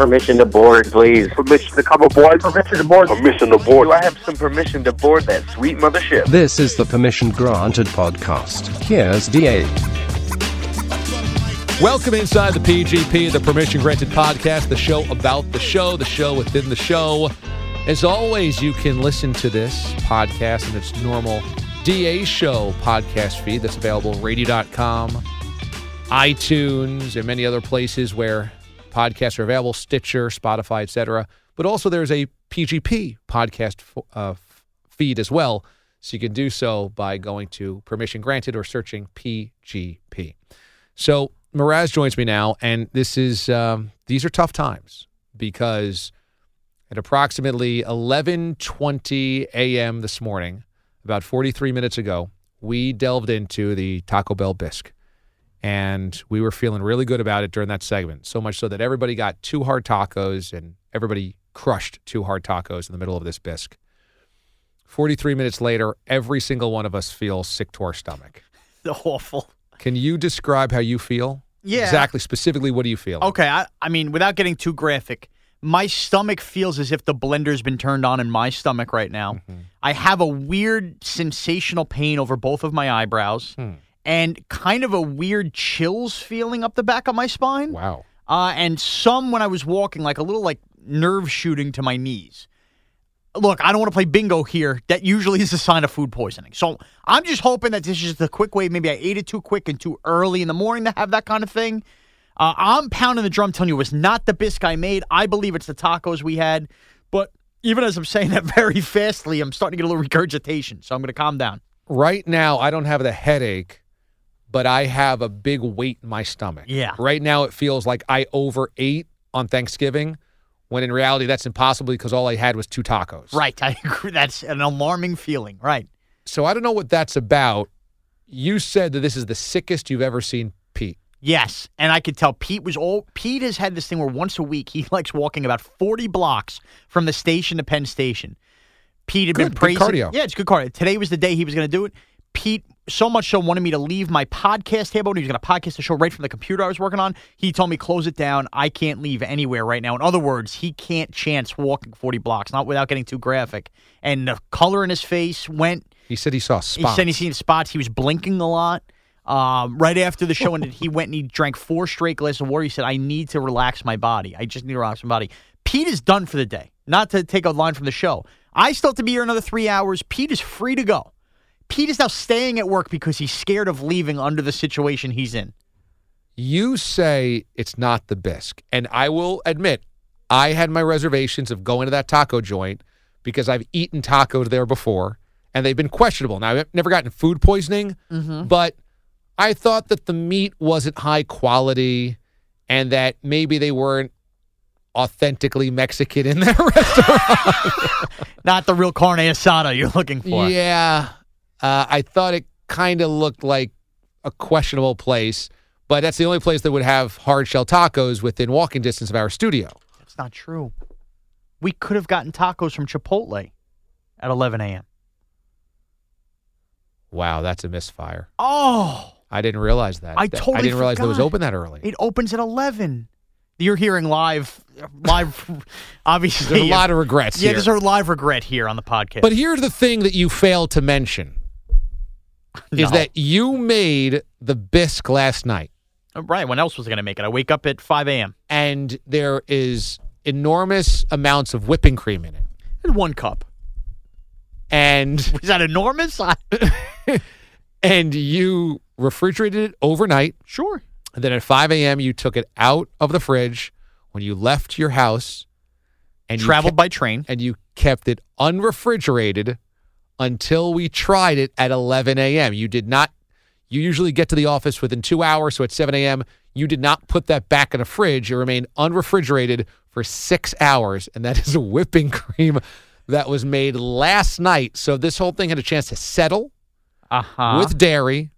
Permission to board, please. Permission to come aboard. Permission to board. Permission to board. Do I have some permission to board that sweet mothership? This is the Permission Granted podcast. Here's DA. Welcome inside the PGP, the Permission Granted podcast, the show about the show, the show within the show. As always, you can listen to this podcast in its normal DA show podcast feed that's available radio.com, iTunes, and many other places where podcasts are available, Stitcher, Spotify, etc. But also there's a PGP podcast uh, feed as well. So you can do so by going to permission granted or searching PGP. So Mraz joins me now, and this is um, these are tough times because at approximately 11:20 a.m. this morning, about 43 minutes ago, we delved into the Taco Bell bisque and we were feeling really good about it during that segment. So much so that everybody got two hard tacos and everybody crushed two hard tacos in the middle of this bisque. 43 minutes later, every single one of us feels sick to our stomach. Awful. Can you describe how you feel? Yeah. Exactly. Specifically, what do you feel? Okay. I, I mean, without getting too graphic, my stomach feels as if the blender's been turned on in my stomach right now. Mm-hmm. I have a weird sensational pain over both of my eyebrows. Hmm. And kind of a weird chills feeling up the back of my spine. Wow. Uh, and some when I was walking, like a little like nerve shooting to my knees. Look, I don't want to play bingo here. That usually is a sign of food poisoning. So I'm just hoping that this is just a quick way. Maybe I ate it too quick and too early in the morning to have that kind of thing. Uh, I'm pounding the drum, telling you it was not the bisque I made. I believe it's the tacos we had. But even as I'm saying that very fastly, I'm starting to get a little regurgitation. So I'm going to calm down. Right now, I don't have the headache, but I have a big weight in my stomach. Yeah. Right now, it feels like I overate on Thanksgiving, when in reality, that's impossible because all I had was two tacos. Right. I agree. That's an alarming feeling. Right. So I don't know what that's about. You said that this is the sickest you've ever seen Pete. Yes, and I could tell Pete was all. Pete has had this thing where once a week he likes walking about forty blocks from the station to Penn Station. Pete had Good, been good cardio. Yeah, it's good cardio. Today was the day he was going to do it. Pete so much so wanted me to leave my podcast table and he was going to podcast the show right from the computer I was working on. He told me close it down. I can't leave anywhere right now. In other words, he can't chance walking forty blocks, not without getting too graphic. And the color in his face went. He said he saw spots. He said he's seen spots. He was blinking a lot. Um, right after the show, and he went and he drank four straight glasses of water. He said, "I need to relax my body. I just need to relax my body." Pete is done for the day. Not to take a line from the show. I still have to be here another three hours. Pete is free to go. Pete is now staying at work because he's scared of leaving under the situation he's in. You say it's not the bisque. And I will admit, I had my reservations of going to that taco joint because I've eaten tacos there before and they've been questionable. Now, I've never gotten food poisoning, mm-hmm. but I thought that the meat wasn't high quality and that maybe they weren't authentically Mexican in their restaurant. Not the real carne asada you're looking for. Yeah. Uh, I thought it kind of looked like a questionable place, but that's the only place that would have hard shell tacos within walking distance of our studio. That's not true. We could have gotten tacos from Chipotle at 11 a.m. Wow, that's a misfire. Oh. I didn't realize that. I That- totally I didn't realize it was forgot. open that early. It opens at 11. You're hearing live, live, obviously. There's a lot of regrets Yeah, here. there's a live regret here on the podcast. But here's the thing that you failed to mention is No. that you made the bisque last night. Uh, right, when else was I going to make it? I wake up at 5 a.m. and there is enormous amounts of whipping cream in it. and one cup. and Was that enormous? And you refrigerated it overnight. sure. And then at 5 a.m., you took it out of the fridge when you left your house and you Traveled kept- by train. and you kept it unrefrigerated until we tried it at 11 a.m. You did not, you usually get to the office within two hours. So at 7 a.m., you did not put that back in a fridge. It remained unrefrigerated for six hours. And that is a whipping cream that was made last night. So this whole thing had a chance to settle Uh huh. with dairy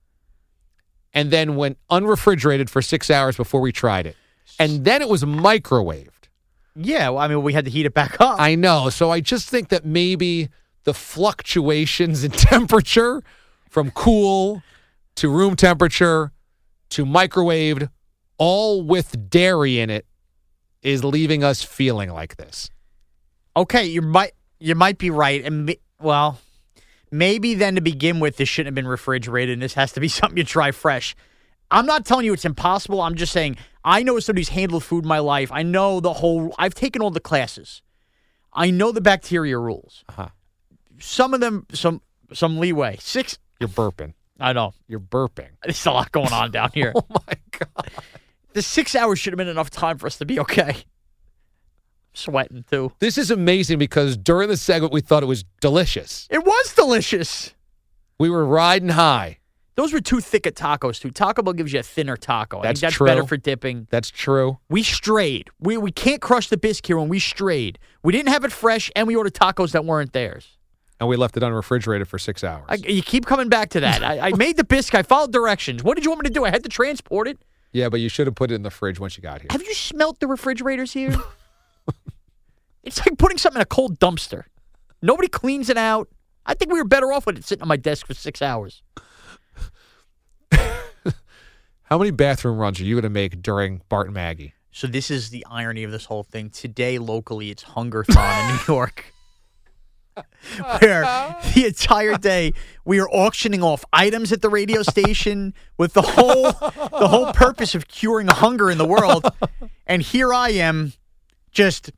and then went unrefrigerated for six hours before we tried it. And then it was microwaved. yeah, well, I mean, we had to heat it back up. I know. So I just think that maybe the fluctuations in temperature from cool to room temperature to microwaved, all with dairy in it, is leaving us feeling like this. okay, you might you might be right, and well, maybe then to begin with, this shouldn't have been refrigerated, and this has to be something you try fresh. I'm not telling you it's impossible. I'm just saying I know somebody who's handled food in my life. I know the whole. I've taken all the classes. I know the bacteria rules. Uh-huh. Some of them, some some leeway. Six. You're burping. I know. You're burping. There's a lot going on down here. Oh my God. the six hours should have been enough time for us to be okay. Sweating too. This is amazing because during the segment, we thought it was delicious. It was delicious. We were riding high. Those were too thick at tacos too. Taco Bell gives you a thinner taco. I That's think that's true. better for dipping. That's true. We strayed. We we can't crush the bisque here when we strayed. We didn't have it fresh, and we ordered tacos that weren't theirs. And we left it unrefrigerated for six hours. I, you keep coming back to that. I, I made the bisque. I followed directions. What did you want me to do? I had to transport it. yeah, but you should have put it in the fridge once you got here. Have you smelt the refrigerators here? it's like putting something in a cold dumpster. Nobody cleans it out. I think we were better off with it sitting on my desk for six hours. How many bathroom runs are you going to make during Bart and Maggie? So this is the irony of this whole thing. Today, locally, it's hunger Hungerthon in New York, where the entire day we are auctioning off items at the radio station with the whole the whole purpose of curing hunger in the world. And here I am, just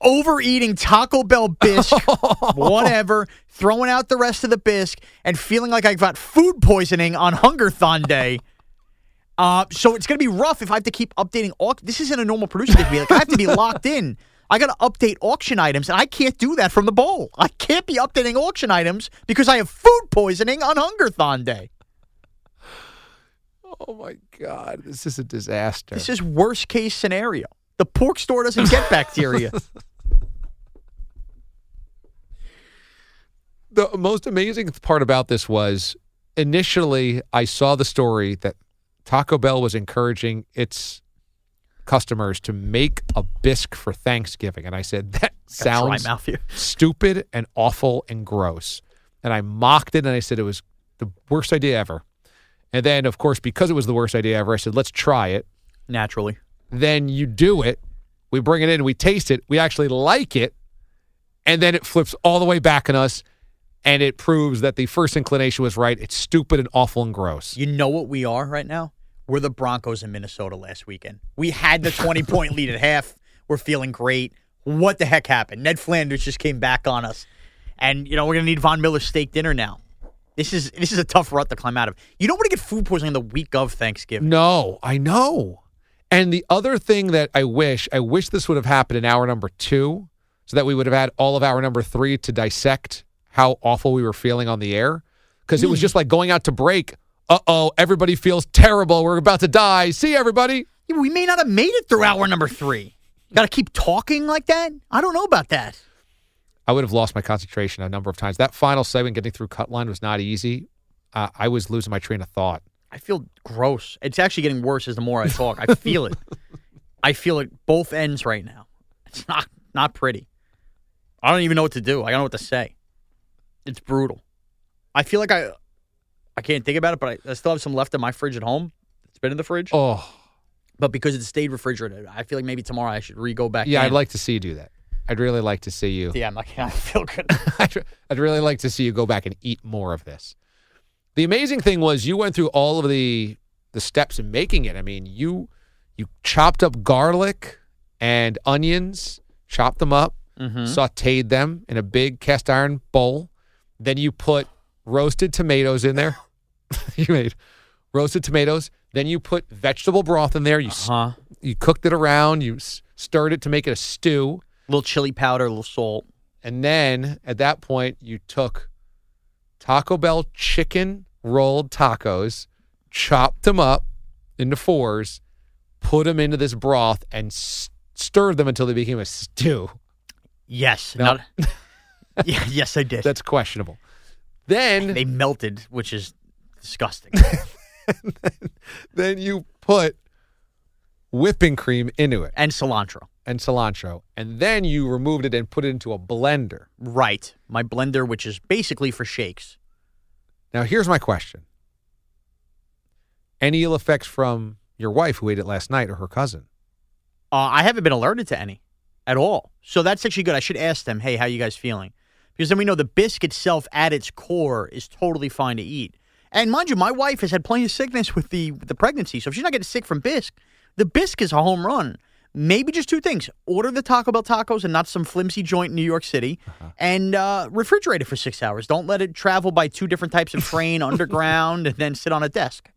overeating Taco Bell bisque, whatever, throwing out the rest of the bisque, and feeling like I got food poisoning on Hungerthon day. Uh, so it's going to be rough if I have to keep updating. Au- this isn't a normal producer to be like I have to be locked in. I got to update auction items, and I can't do that from the bowl. I can't be updating auction items because I have food poisoning on Hungerthon day. Oh my God, this is a disaster. This is worst case scenario. The pork store doesn't get bacteria. the most amazing part about this was initially I saw the story that Taco Bell was encouraging its customers to make a bisque for Thanksgiving, and I said that sounds stupid and awful and gross. And I mocked it and I said it was the worst idea ever. And then, of course, because it was the worst idea ever, I said, let's try it. Naturally. Then you do it. We bring it in, we taste it, we actually like it. And then it flips all the way back on us. And it proves that the first inclination was right. It's stupid and awful and gross. You know what we are right now? We're the Broncos in Minnesota last weekend. We had the 20 point lead at half. We're feeling great. What the heck happened? Ned Flanders just came back on us. And, you know, we're going to need Von Miller's steak dinner now. This is this is a tough rut to climb out of. You don't want to get food poisoning the week of Thanksgiving. No, I know. And the other thing that I wish, I wish this would have happened in hour number two, so that we would have had all of hour number three to dissect how awful we were feeling on the air. Because it was hmm. just like going out to break. Uh oh, everybody feels terrible. We're about to die. See everybody. Yeah, we may not have made it through hour number three. Got to keep talking like that? I don't know about that. I would have lost my concentration a number of times. That final segment, getting through cut line, was not easy. Uh, I was losing my train of thought. I feel gross. It's actually getting worse as the more I talk. I feel it. I feel it both ends right now. It's not not pretty. I don't even know what to do. I don't know what to say. It's brutal. I feel like I I can't think about it, but I, I still have some left in my fridge at home. It's been in the fridge, Oh, but because it stayed refrigerated, I feel like maybe tomorrow I should re go back. yeah, in. I'd like to see you do that. I'd really like to see you. Yeah, I'm like I feel good. I'd, I'd really like to see you go back and eat more of this. The amazing thing was you went through all of the the steps in making it. I mean, you you chopped up garlic and onions, chopped them up, Mm-hmm. sautéed them in a big cast iron bowl. Then you put roasted tomatoes in there. you made roasted tomatoes. Then you put vegetable broth in there. You s Huh? you cooked it around. You s- stirred it to make it a stew. little chili powder, a little salt. And then at that point, you took Taco Bell chicken rolled tacos, chopped them up into fours, put them into this broth, and s- stirred them until they became a stew. Yes. No. not- yeah, yes, I did. That's questionable. Then, they melted, which is disgusting. then you put whipping cream into it and cilantro. and cilantro, and then you removed it and put it into a blender. Right. My blender, which is basically for shakes. Now, here's my question: Any ill effects from your wife who ate it last night or her cousin? Uh, I haven't been alerted to any at all. So that's actually good. I should ask them, hey, how you guys feeling? Because then we know the bisque itself at its core is totally fine to eat. And mind you, my wife has had plenty of sickness with the the pregnancy. So if she's not getting sick from bisque, the bisque is a home run. Maybe just two things. Order the Taco Bell tacos and not some flimsy joint in New York City. And uh, refrigerate it for six hours. Don't let it travel by two different types of train underground and then sit on a desk.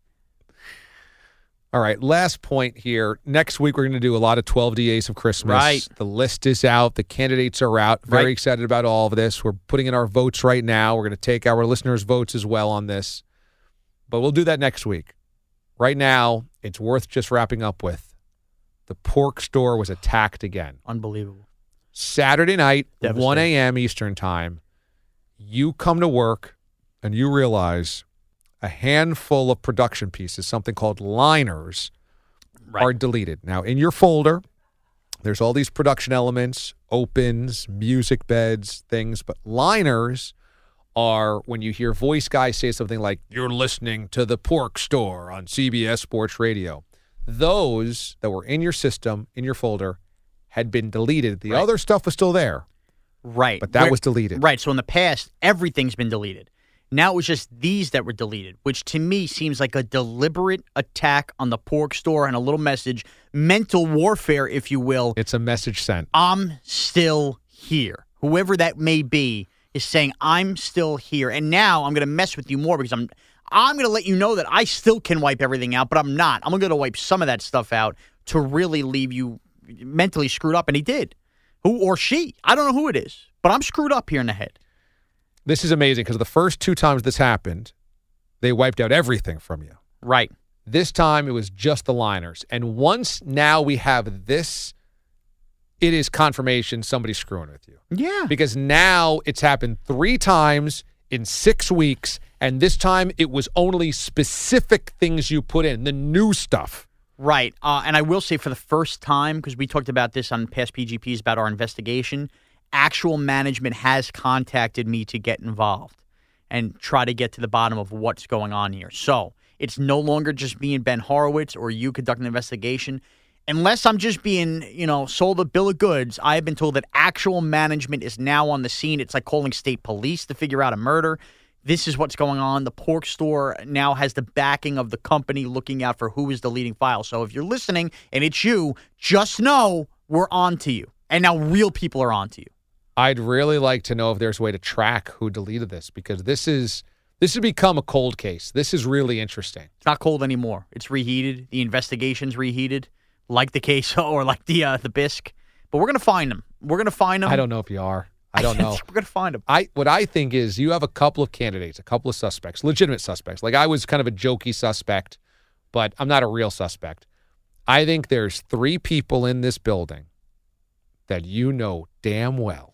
All right, last point here. Next week, we're going to do a lot of 12 DAs of Christmas. Right. The list is out. The candidates are out. Very Right. excited about all of this. We're putting in our votes right now. We're going to take our listeners' votes as well on this. But we'll do that next week. Right now, it's worth just wrapping up with the pork store was attacked again. Unbelievable. Saturday night, 1 a.m. Eastern time, you come to work and you realize a handful of production pieces, something called liners, Right. are deleted. Now, in your folder, there's all these production elements, opens, music beds, things, but liners are when you hear voice guys say something like, You're listening to the pork store on CBS Sports Radio. Those that were in your system, in your folder, had been deleted. The Right. other stuff was still there, Right. but that Where- was deleted. Right. So in the past, everything's been deleted. Now it was just these that were deleted, which to me seems like a deliberate attack on the pork store and a little message, mental warfare, if you will. It's a message sent. I'm still here. Whoever that may be is saying I'm still here, and now I'm going to mess with you more because I'm I'm going to let you know that I still can wipe everything out, but I'm not. I'm going to wipe some of that stuff out to really leave you mentally screwed up, and he did. Who or she? I don't know who it is, but I'm screwed up here in the head. This is amazing because the first two times this happened, they wiped out everything from you. Right. This time it was just the liners. And once now we have this, it is confirmation somebody's screwing with you. Yeah. Because now it's happened three times in six weeks. And this time it was only specific things you put in, the new stuff. Right. Uh, and I will say for the first time, because we talked about this on past PGPs about our investigation, actual management has contacted me to get involved and try to get to the bottom of what's going on here. So it's no longer just me and Ben Horowitz or you conducting an investigation. Unless I'm just being, you know, sold a bill of goods, I have been told that actual management is now on the scene. It's like calling state police to figure out a murder. This is what's going on. The pork store now has the backing of the company looking out for who is deleting files. So if you're listening and it's you, just know we're on to you. And now real people are on to you. I'd really like to know if there's a way to track who deleted this because this is this has become a cold case. This is really interesting. It's not cold anymore. It's reheated. The investigation's reheated, like the queso or like the uh, the bisque. But we're gonna find them. We're gonna find them. I don't know if you are. I don't know. we're gonna find them. I what I think is you have a couple of candidates, a couple of suspects, legitimate suspects. Like I was kind of a jokey suspect, but I'm not a real suspect. I think there's three people in this building that you know damn well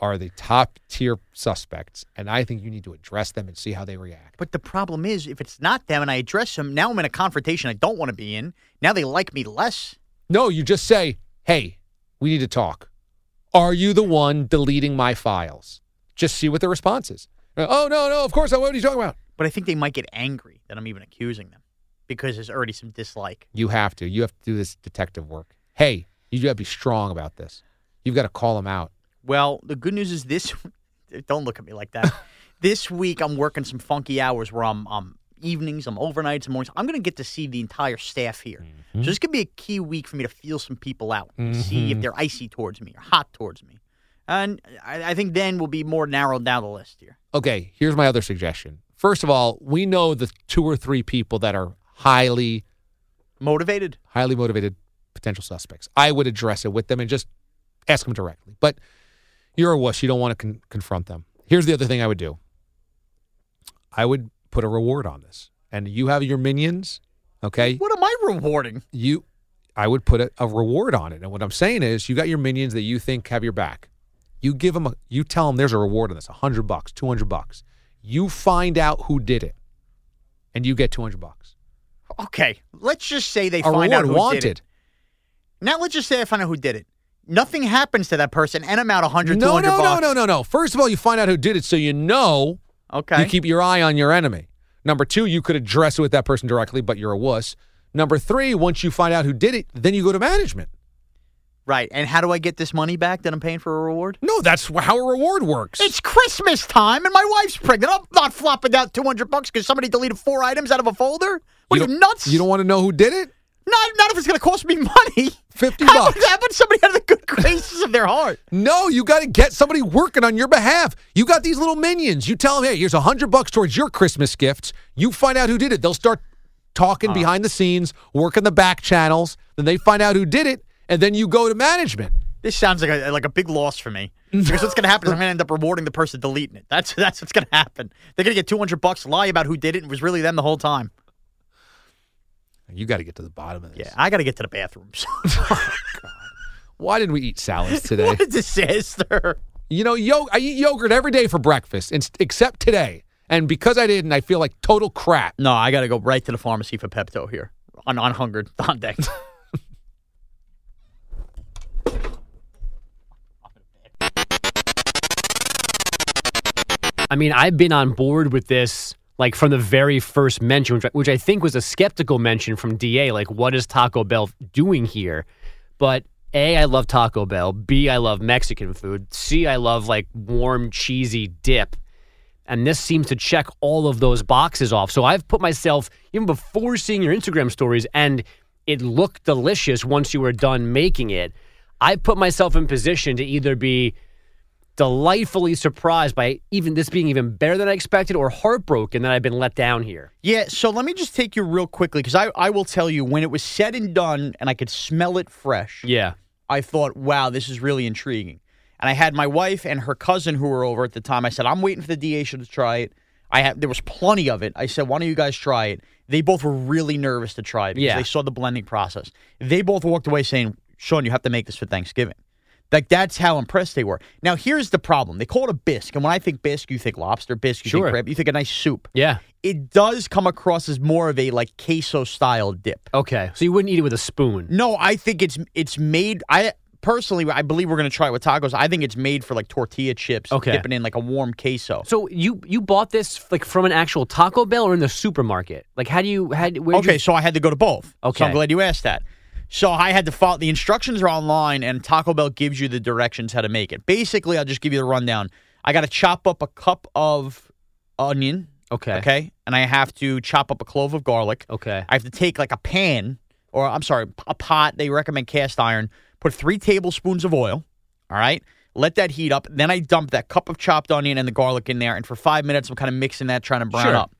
are the top tier suspects, and I think you need to address them and see how they react. But the problem is, if it's not them and I address them, now I'm in a confrontation I don't want to be in. Now they like me less. No, you just say, "Hey, we need to talk. Are you the one deleting my files?" Just see what the response is. Uh, oh no, no, of course not. What are you talking about? But I think they might get angry that I'm even accusing them because there's already some dislike. You have to. You have to do this detective work. Hey, you got to be strong about this. You've got to call them out. Well, the good news is this. Don't look at me like that. this week I'm working some funky hours where I'm, I'm evenings, I'm overnights, and mornings. I'm going to get to see the entire staff here. So mm-hmm. this could be a key week for me to feel some people out, and see if mm-hmm. they're icy towards me or hot towards me. And I, I think then we'll be more narrowed down the list here. Okay, here's my other suggestion. First of all, we know the two or three people that are highly, Motivated? highly motivated potential suspects. I would address it with them and just ask them directly. But you're a wuss. You don't want to con- confront them. Here's the other thing I would do I would put a reward on this. And you have your minions, okay? What am I rewarding? You, I would put a, a reward on it. And what I'm saying is, you got your minions that you think have your back. You give them, a, you tell them there's a reward on this, a hundred bucks, two hundred bucks. You find out who did it, and you get two hundred bucks. Okay, let's just say they A find out who wanted. did it. Now let's just say I find out who did it. Nothing happens to that person, and I'm out 100, No, 200 no, no, bucks. no, no, no. First of all, you find out who did it, so you know Okay. you keep your eye on your enemy. Number two, you could address it with that person directly, but you're a wuss. Number three, once you find out who did it, then you go to management. right. And how do I get this money back that I'm paying for a reward? No, that's how a reward works. It's Christmas time, and my wife's pregnant. I'm not flopping out 200 bucks because somebody deleted four items out of a folder. What you are you nuts? You don't want to know who did it? Not, not if it's going to cost me money. 50 How bucks. How about somebody out of the good graces of their heart? No, you got to get somebody working on your behalf. You got these little minions. You tell them, hey, here's a hundred bucks towards your Christmas gifts. You find out who did it. They'll start talking uh. behind the scenes, working the back channels. Then they find out who did it, and then you go to management. This sounds like a like a big loss for me. Because what's going to happen is I'm going to end up rewarding the person deleting it. That's that's what's going to happen. They're going to get 200 bucks, lie about who did it, and it was really them the whole time. You got to get to the bottom of this. Yeah, I got to get to the bathrooms. Why did we eat salads today? what a disaster. You know, yo- I eat yogurt every day for breakfast, ins- except today. And because I didn't, I feel like total crap. No, I got to go right to the pharmacy for Pepto here. On on hungered on deck. I mean, I've been on board with this like from the very first mention, which, I- which I think was a skeptical mention from DA. Like, what is Taco Bell doing here? But A, I love Taco Bell. B, I love Mexican food. C, I love like warm, cheesy dip. And this seems to check all of those boxes off. So I've put myself, even before seeing your Instagram stories, and it looked delicious once you were done making it. I put myself in position to either be delightfully surprised by even this being even better than I expected or heartbroken that I've been let down here. Yeah, so let me just take you real quickly because I, I will tell you when it was said and done and I could smell it fresh, Yeah. I thought, wow, this is really intriguing. And I had my wife and her cousin who were over at the time. I said, I'm waiting for the DA to try it. I had there was plenty of it. I said, why don't you guys try it? They both were really nervous to try it because Yeah. they saw the blending process. They both walked away saying, Sean, you have to make this for Thanksgiving. Like that's how impressed they were. Now here's the problem. They call it a bisque, and when I think bisque, you think lobster bisque, you Sure. think crab, you think a nice soup. Yeah. It does come across as more of a like queso style dip. Okay. So you wouldn't eat it with a spoon. No, I think it's it's made. I personally, I believe we're gonna try it with tacos. I think it's made for like tortilla chips, Okay. dipping in like a warm queso. So you you bought this like from an actual Taco Bell or in the supermarket? Like how do you had where Okay, so I had to go to both. Okay. So I'm glad you asked that. So I had to follow the instructions are online and Taco Bell gives you the directions how to make it. Basically, I'll just give you the rundown. I got to chop up a cup of onion, Okay. okay? And I have to chop up a clove of garlic. Okay. I have to take like a pan or I'm sorry, a pot, they recommend cast iron, put 3 tablespoons of oil, all right? Let that heat up. Then I dump that cup of chopped onion and the garlic in there and for 5 minutes I'm kind of mixing that trying to brown Sure. up.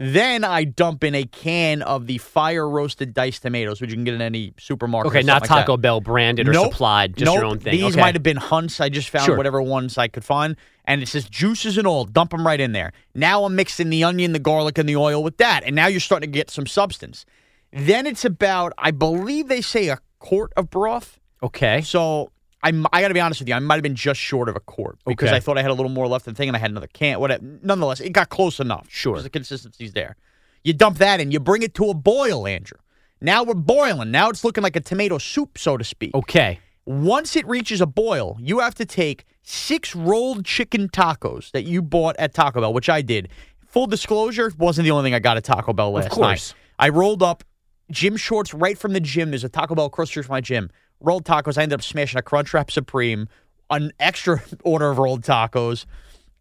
Then I dump in a can of the fire roasted diced tomatoes, which you can get in any supermarket. Okay, not like Taco that. Bell branded or Nope. supplied, just nope. your own thing. These okay. might have been Hunts. I just found Sure. whatever ones I could find. And it says juices and all. Dump them right in there. Now I'm mixing the onion, the garlic, and the oil with that. And now you're starting to get some substance. Then it's about, I believe they say a quart of broth. Okay. So I'm, I got to be honest with you, I might have been just short of a quart because Okay. I thought I had a little more left than the thing and I had another can. Whatever. Nonetheless, it got close enough. Sure, The consistency's there. You dump that in, you bring it to a boil, Andrew. Now we're boiling. Now it's looking like a tomato soup, so to speak. Okay. Once it reaches a boil, you have to take six rolled chicken tacos that you bought at Taco Bell, which I did. Full disclosure, wasn't the only thing I got at Taco Bell last of course. night. I rolled up gym shorts right from the gym. There's a Taco Bell across the street from my gym. Rolled tacos. I ended up smashing a Crunchwrap Supreme, an extra order of rolled tacos,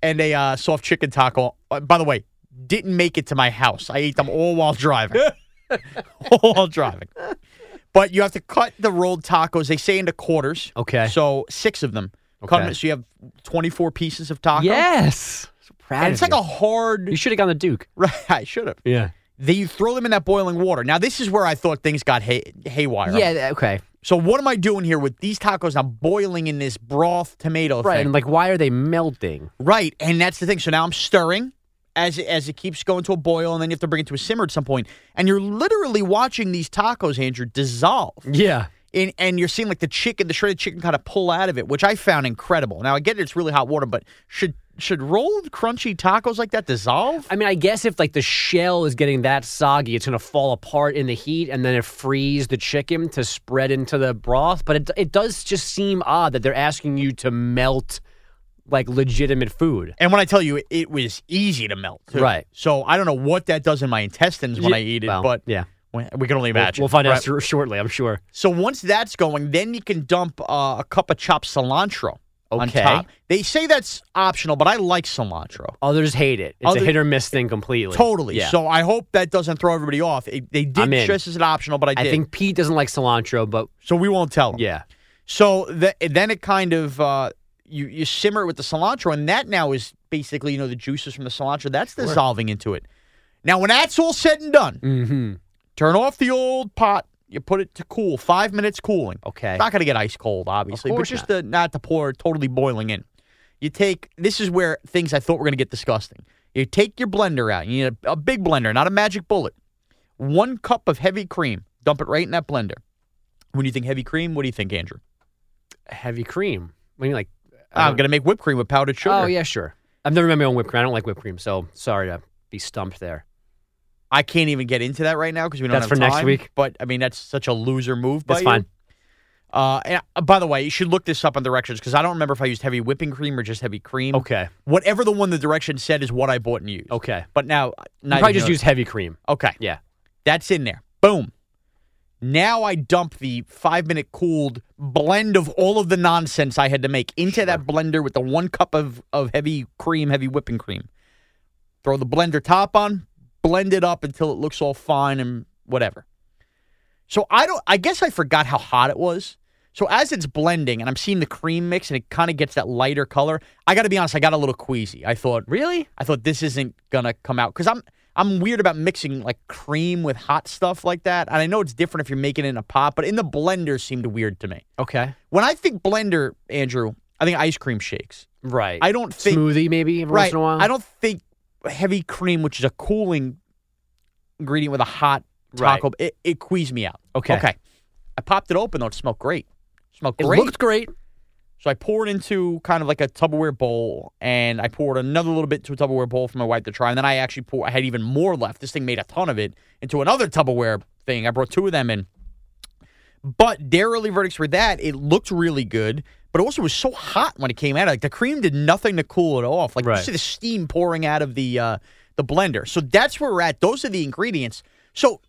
and a uh, soft chicken taco. Uh, by the way, didn't make it to my house. I ate them all while driving. all while driving. But you have to cut the rolled tacos. They say into quarters. Okay. So six of them. Cut Okay. them- so you have 24 pieces of taco. Yes. So proud And it's like you. a hard. You should have gone the Duke. Right, I should have. Yeah. They you throw them in that boiling water. Now this is where I thought things got hay, haywire. Yeah. Okay. So what am I doing here with these tacos I'm boiling in this broth tomato Right. thing? And like, why are they melting? Right, and that's the thing. So now I'm stirring as it, as it keeps going to a boil, and then you have to bring it to a simmer at some point. And you're literally watching these tacos, Andrew, dissolve. Yeah. And, and you're seeing like the chicken, the shredded chicken, kind of pull out of it, which I found incredible. Now I get it; it's really hot water, but should should rolled crunchy tacos like that dissolve? I mean, I guess if like the shell is getting that soggy, it's going to fall apart in the heat, and then it frees the chicken to spread into the broth. But it it does just seem odd that they're asking you to melt like legitimate food. And when I tell you, it, was easy to melt. too. Right. So I don't know what that does in my intestines when Yeah, I eat it, well, but yeah. we can only imagine. we'll find Right. out shor- shortly, I'm sure. So once that's going, then you can dump uh, a cup of chopped cilantro Okay. They say that's optional, but I like cilantro. Others hate it. It's Other- a hit or miss thing completely. Totally. Yeah. So I hope that doesn't throw everybody off. It, they did stress as an optional, but I I did. think Pete doesn't like cilantro, but so we won't tell them. yeah. So the, then it kind of uh, you you simmer it with the cilantro, and that now is basically you know the juices from the cilantro that's dissolving into it. Now when that's all said and done, Mm-hmm. turn off the old pot. You put it to cool, five minutes cooling. Okay. It's not going to get ice cold, obviously, but just not to pour totally boiling in. You take this is where things I thought were going to get disgusting. You take your blender out. You need a, a big blender, not a magic bullet. One cup of heavy cream. Dump it right in that blender. When you think heavy cream, what do you think, Andrew? Heavy cream. I mean, like I'm going to make whipped cream with powdered sugar. Oh yeah, sure. I've never made my own whipped cream. I don't like whipped cream, so sorry to be stumped there. I can't even get into that right now because we don't That's have for next time, week? But I mean, that's such a loser move. That's fine. Uh, and, uh, by the way, you should look this up on directions because I don't remember if I used heavy whipping cream or just heavy cream. Okay. Whatever the one the direction said is what I bought and used. Okay. But now, You probably just use heavy cream. Okay, Yeah. that's in there. Boom. Now I dump the five minute cooled blend of all of the nonsense I had to make into that blender with the one cup of, of heavy cream, heavy whipping cream. Throw the blender top on, blend it up until it looks all fine and whatever. So I don't I guess I forgot how hot it was. So as it's blending and I'm seeing the cream mix and it kind of gets that lighter color, I got to be honest, I got a little queasy. I thought Really? I thought this isn't gonna come out because I'm I'm weird about mixing like cream with hot stuff like that. And I know it's different if you're making it in a pot, but in the blender seemed weird to me. Okay. When I think blender, Andrew, I think ice cream shakes. Right. I don't think smoothie maybe every right. once in a while. I don't think heavy cream, which is a cooling ingredient with a hot Right. taco, it, it queased me out. Okay. Okay. I popped it open though; it smelled great. smelled great. It looked great. So I poured into kind of like a Tupperware bowl, and I poured another little bit to a Tupperware bowl for my wife to try. And then I actually poured. I had even more left. This thing made a ton of it into another Tupperware thing. I brought two of them in. But their early verdicts for that, it looked really good, but it also was so hot when it came out. Like the cream did nothing to cool it off. Like you see the steam pouring out of the uh, the blender. So that's where we're at. Those are the ingredients. So.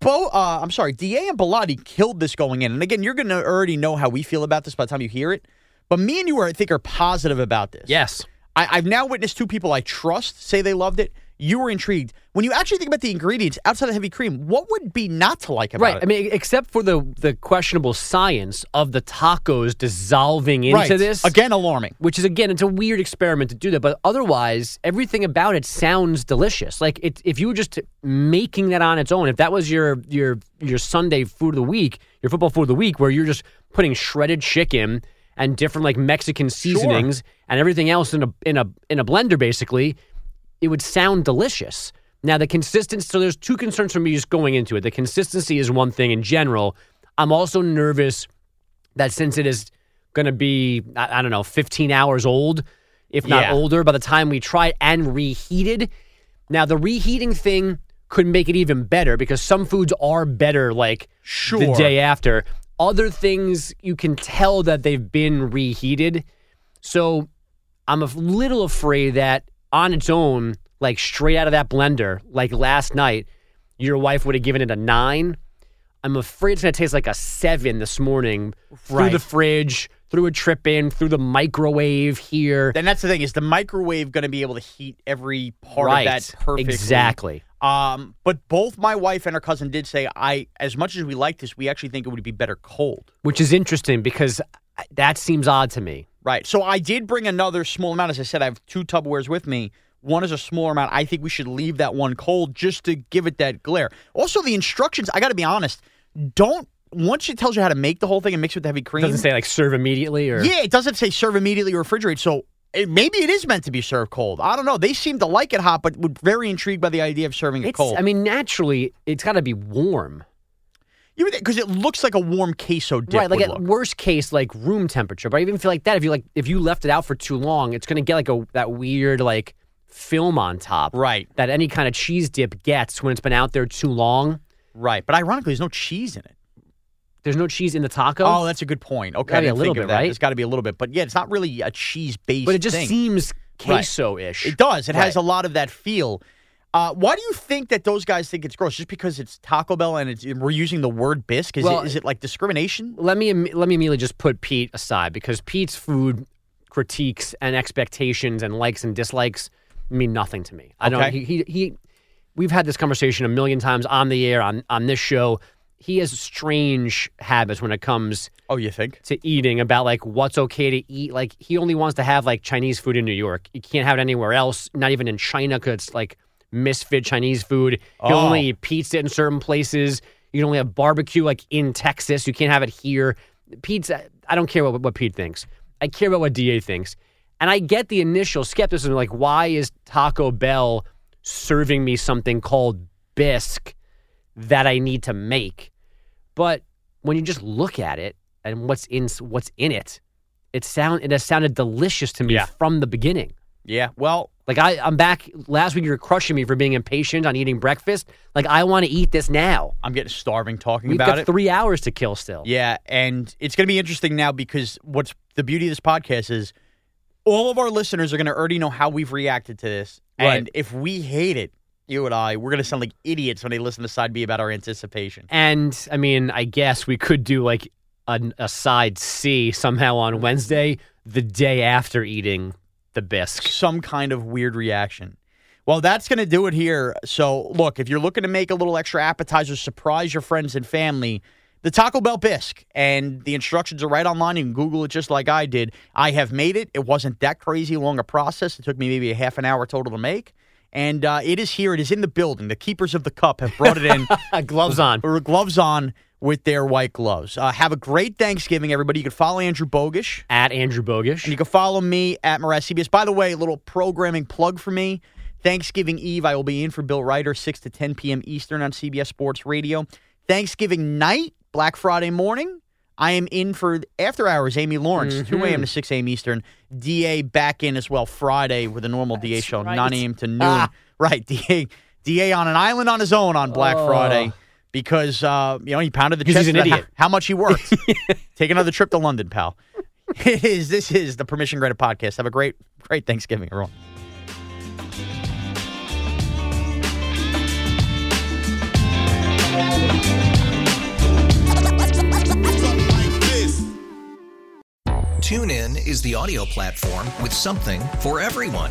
Bo, uh, I'm sorry, Da and Bilotti killed this going in, and again, you're going to already know how we feel about this by the time you hear it. But me and you are, I think, are positive about this. Yes. I, I've now witnessed two people I trust say they loved it. You were intrigued. When you actually think about the ingredients outside of heavy cream, what would be not to like about Right. it? I mean, except for the the questionable science of the tacos dissolving into right. this. again alarming. which is again, it's a weird experiment to do that, but otherwise, everything about it sounds delicious. Like it, if you were just making that on its own, if that was your your your Sunday food of the week, your football food of the week, where you're just putting shredded chicken and different like Mexican seasonings and everything else in a in a in a blender, basically, it would sound delicious. Now the consistency. So there's two concerns for me just going into it. The consistency is one thing in general. I'm also nervous that since it is going to be, I, I don't know, 15 hours old, if not Yeah. older, by the time we try it and reheated. Now, the reheating thing could make it even better because some foods are better like the day after. Other things, you can tell that they've been reheated. So I'm a little afraid that on its own, like straight out of that blender, like last night, your wife would have given it a nine. I'm afraid it's going to taste like a seven this morning through the fridge, through a trip in, through the microwave here. Then that's the thing: is the microwave going to be able to heat every part right. of that perfectly? Exactly. Um, but both my wife and her cousin did say, I, as much as we like this, we actually think it would be better cold. Which is interesting because That seems odd to me. Right. So I did bring another small amount. As I said, I have two Tupperwares with me. One is a smaller amount. I think we should leave that one cold just to give it that glare. Also, the instructions, I got to be honest, don't, once it tells you how to make the whole thing and mix with the heavy It cream. doesn't say like serve immediately or Yeah, it doesn't say serve immediately or refrigerate. So it, maybe it is meant to be served cold. I don't know. They seem to like it hot, but were very intrigued by the idea of serving it It's, cold. I mean, naturally, it's got to be warm. Because it looks like a warm queso dip. right, like at look. worst case, like room temperature. But I even feel like that if you like if you left it out for too long, it's gonna get like a that weird like film on top. Right. That any kind of cheese dip gets when it's been out there too long. Right. But ironically, there's no cheese in it. There's no cheese in the taco. Oh, that's a good point. Okay, Gotta I a didn't little think of bit, that. right? It's got to be a little bit, but yeah, it's not really a cheese based. but it just thing. seems queso-ish. It does. It has a lot of that feel. Uh, why do you think that those guys think it's gross? Just because it's Taco Bell and it's, we're using the word bisque? Is, Well- it, is it like discrimination? let me let me immediately just put Pete aside because Pete's food critiques and expectations and likes and dislikes mean nothing to me. I don't. He, he he. We've had this conversation a million times on the air on on this show. He has strange habits when it comes Oh, you think? to eating about like what's okay to eat. Like he only wants to have like Chinese food in New York. You can't have it anywhere else. Not even in China because it's like misfit Chinese food. He'll Oh. only eat pizza in certain places. You can only have barbecue like in Texas. You can't have it here. Pizza. I don't care what what Pete thinks. I care about what Da thinks. And I get the initial skepticism, like why is Taco Bell serving me something called bisque that I need to make? But when you just look at it and what's in what's in it, it sound it has sounded delicious to me Yeah. from the beginning. Yeah. Well, Like I, I'm back. Last week you were crushing me for being impatient on eating breakfast. Like I want to eat this now. I'm getting starving talking We've about got it. three hours to kill still. Yeah, and it's going to be interesting now because what's the beauty of this podcast is all of our listeners are going to already know how we've reacted to this, and if we hate it, you and I, we're going to sound like idiots when they listen to Side B about our anticipation. And I mean, I guess we could do like an, a side C somehow on Wednesday, the day after eating the bisque. Some kind of weird reaction. Well, that's going to do it here. So, look, if you're looking to make a little extra appetizer, surprise your friends and family, the Taco Bell Bisque. And the instructions are right online. You can Google it just like I did. I have made it. It wasn't that crazy long a process. It took me maybe a half an hour total to make. And uh, it is here. It is in the building. The keepers of the cup have brought it in. Gloves on. or gloves on with their white gloves. Uh, have a great Thanksgiving, everybody. You can follow Andrew Bogusch. At Andrew Bogusch. And you can follow me at Morass CBS. By the way, a little programming plug for me. Thanksgiving Eve, I will be in for Bill Reiter, 6 to 10 p.m. Eastern on CBS Sports Radio. Thanksgiving night, Black Friday morning, I am in for After Hours, Amy Lawrence, 2 a.m. to 6 a.m. Eastern. DA back in as well Friday with a normal DA show, right. 9 a.m. to noon. Ah. Right, DA, DA on an island on his own on Black Oh. Friday because, uh, you know, he pounded the chest he's an about how- idiot. how much he worked. Take another trip to London, pal. It is. This is the Permission Granted podcast. Have a great, great Thanksgiving, everyone. Tune in is the audio platform with something for everyone.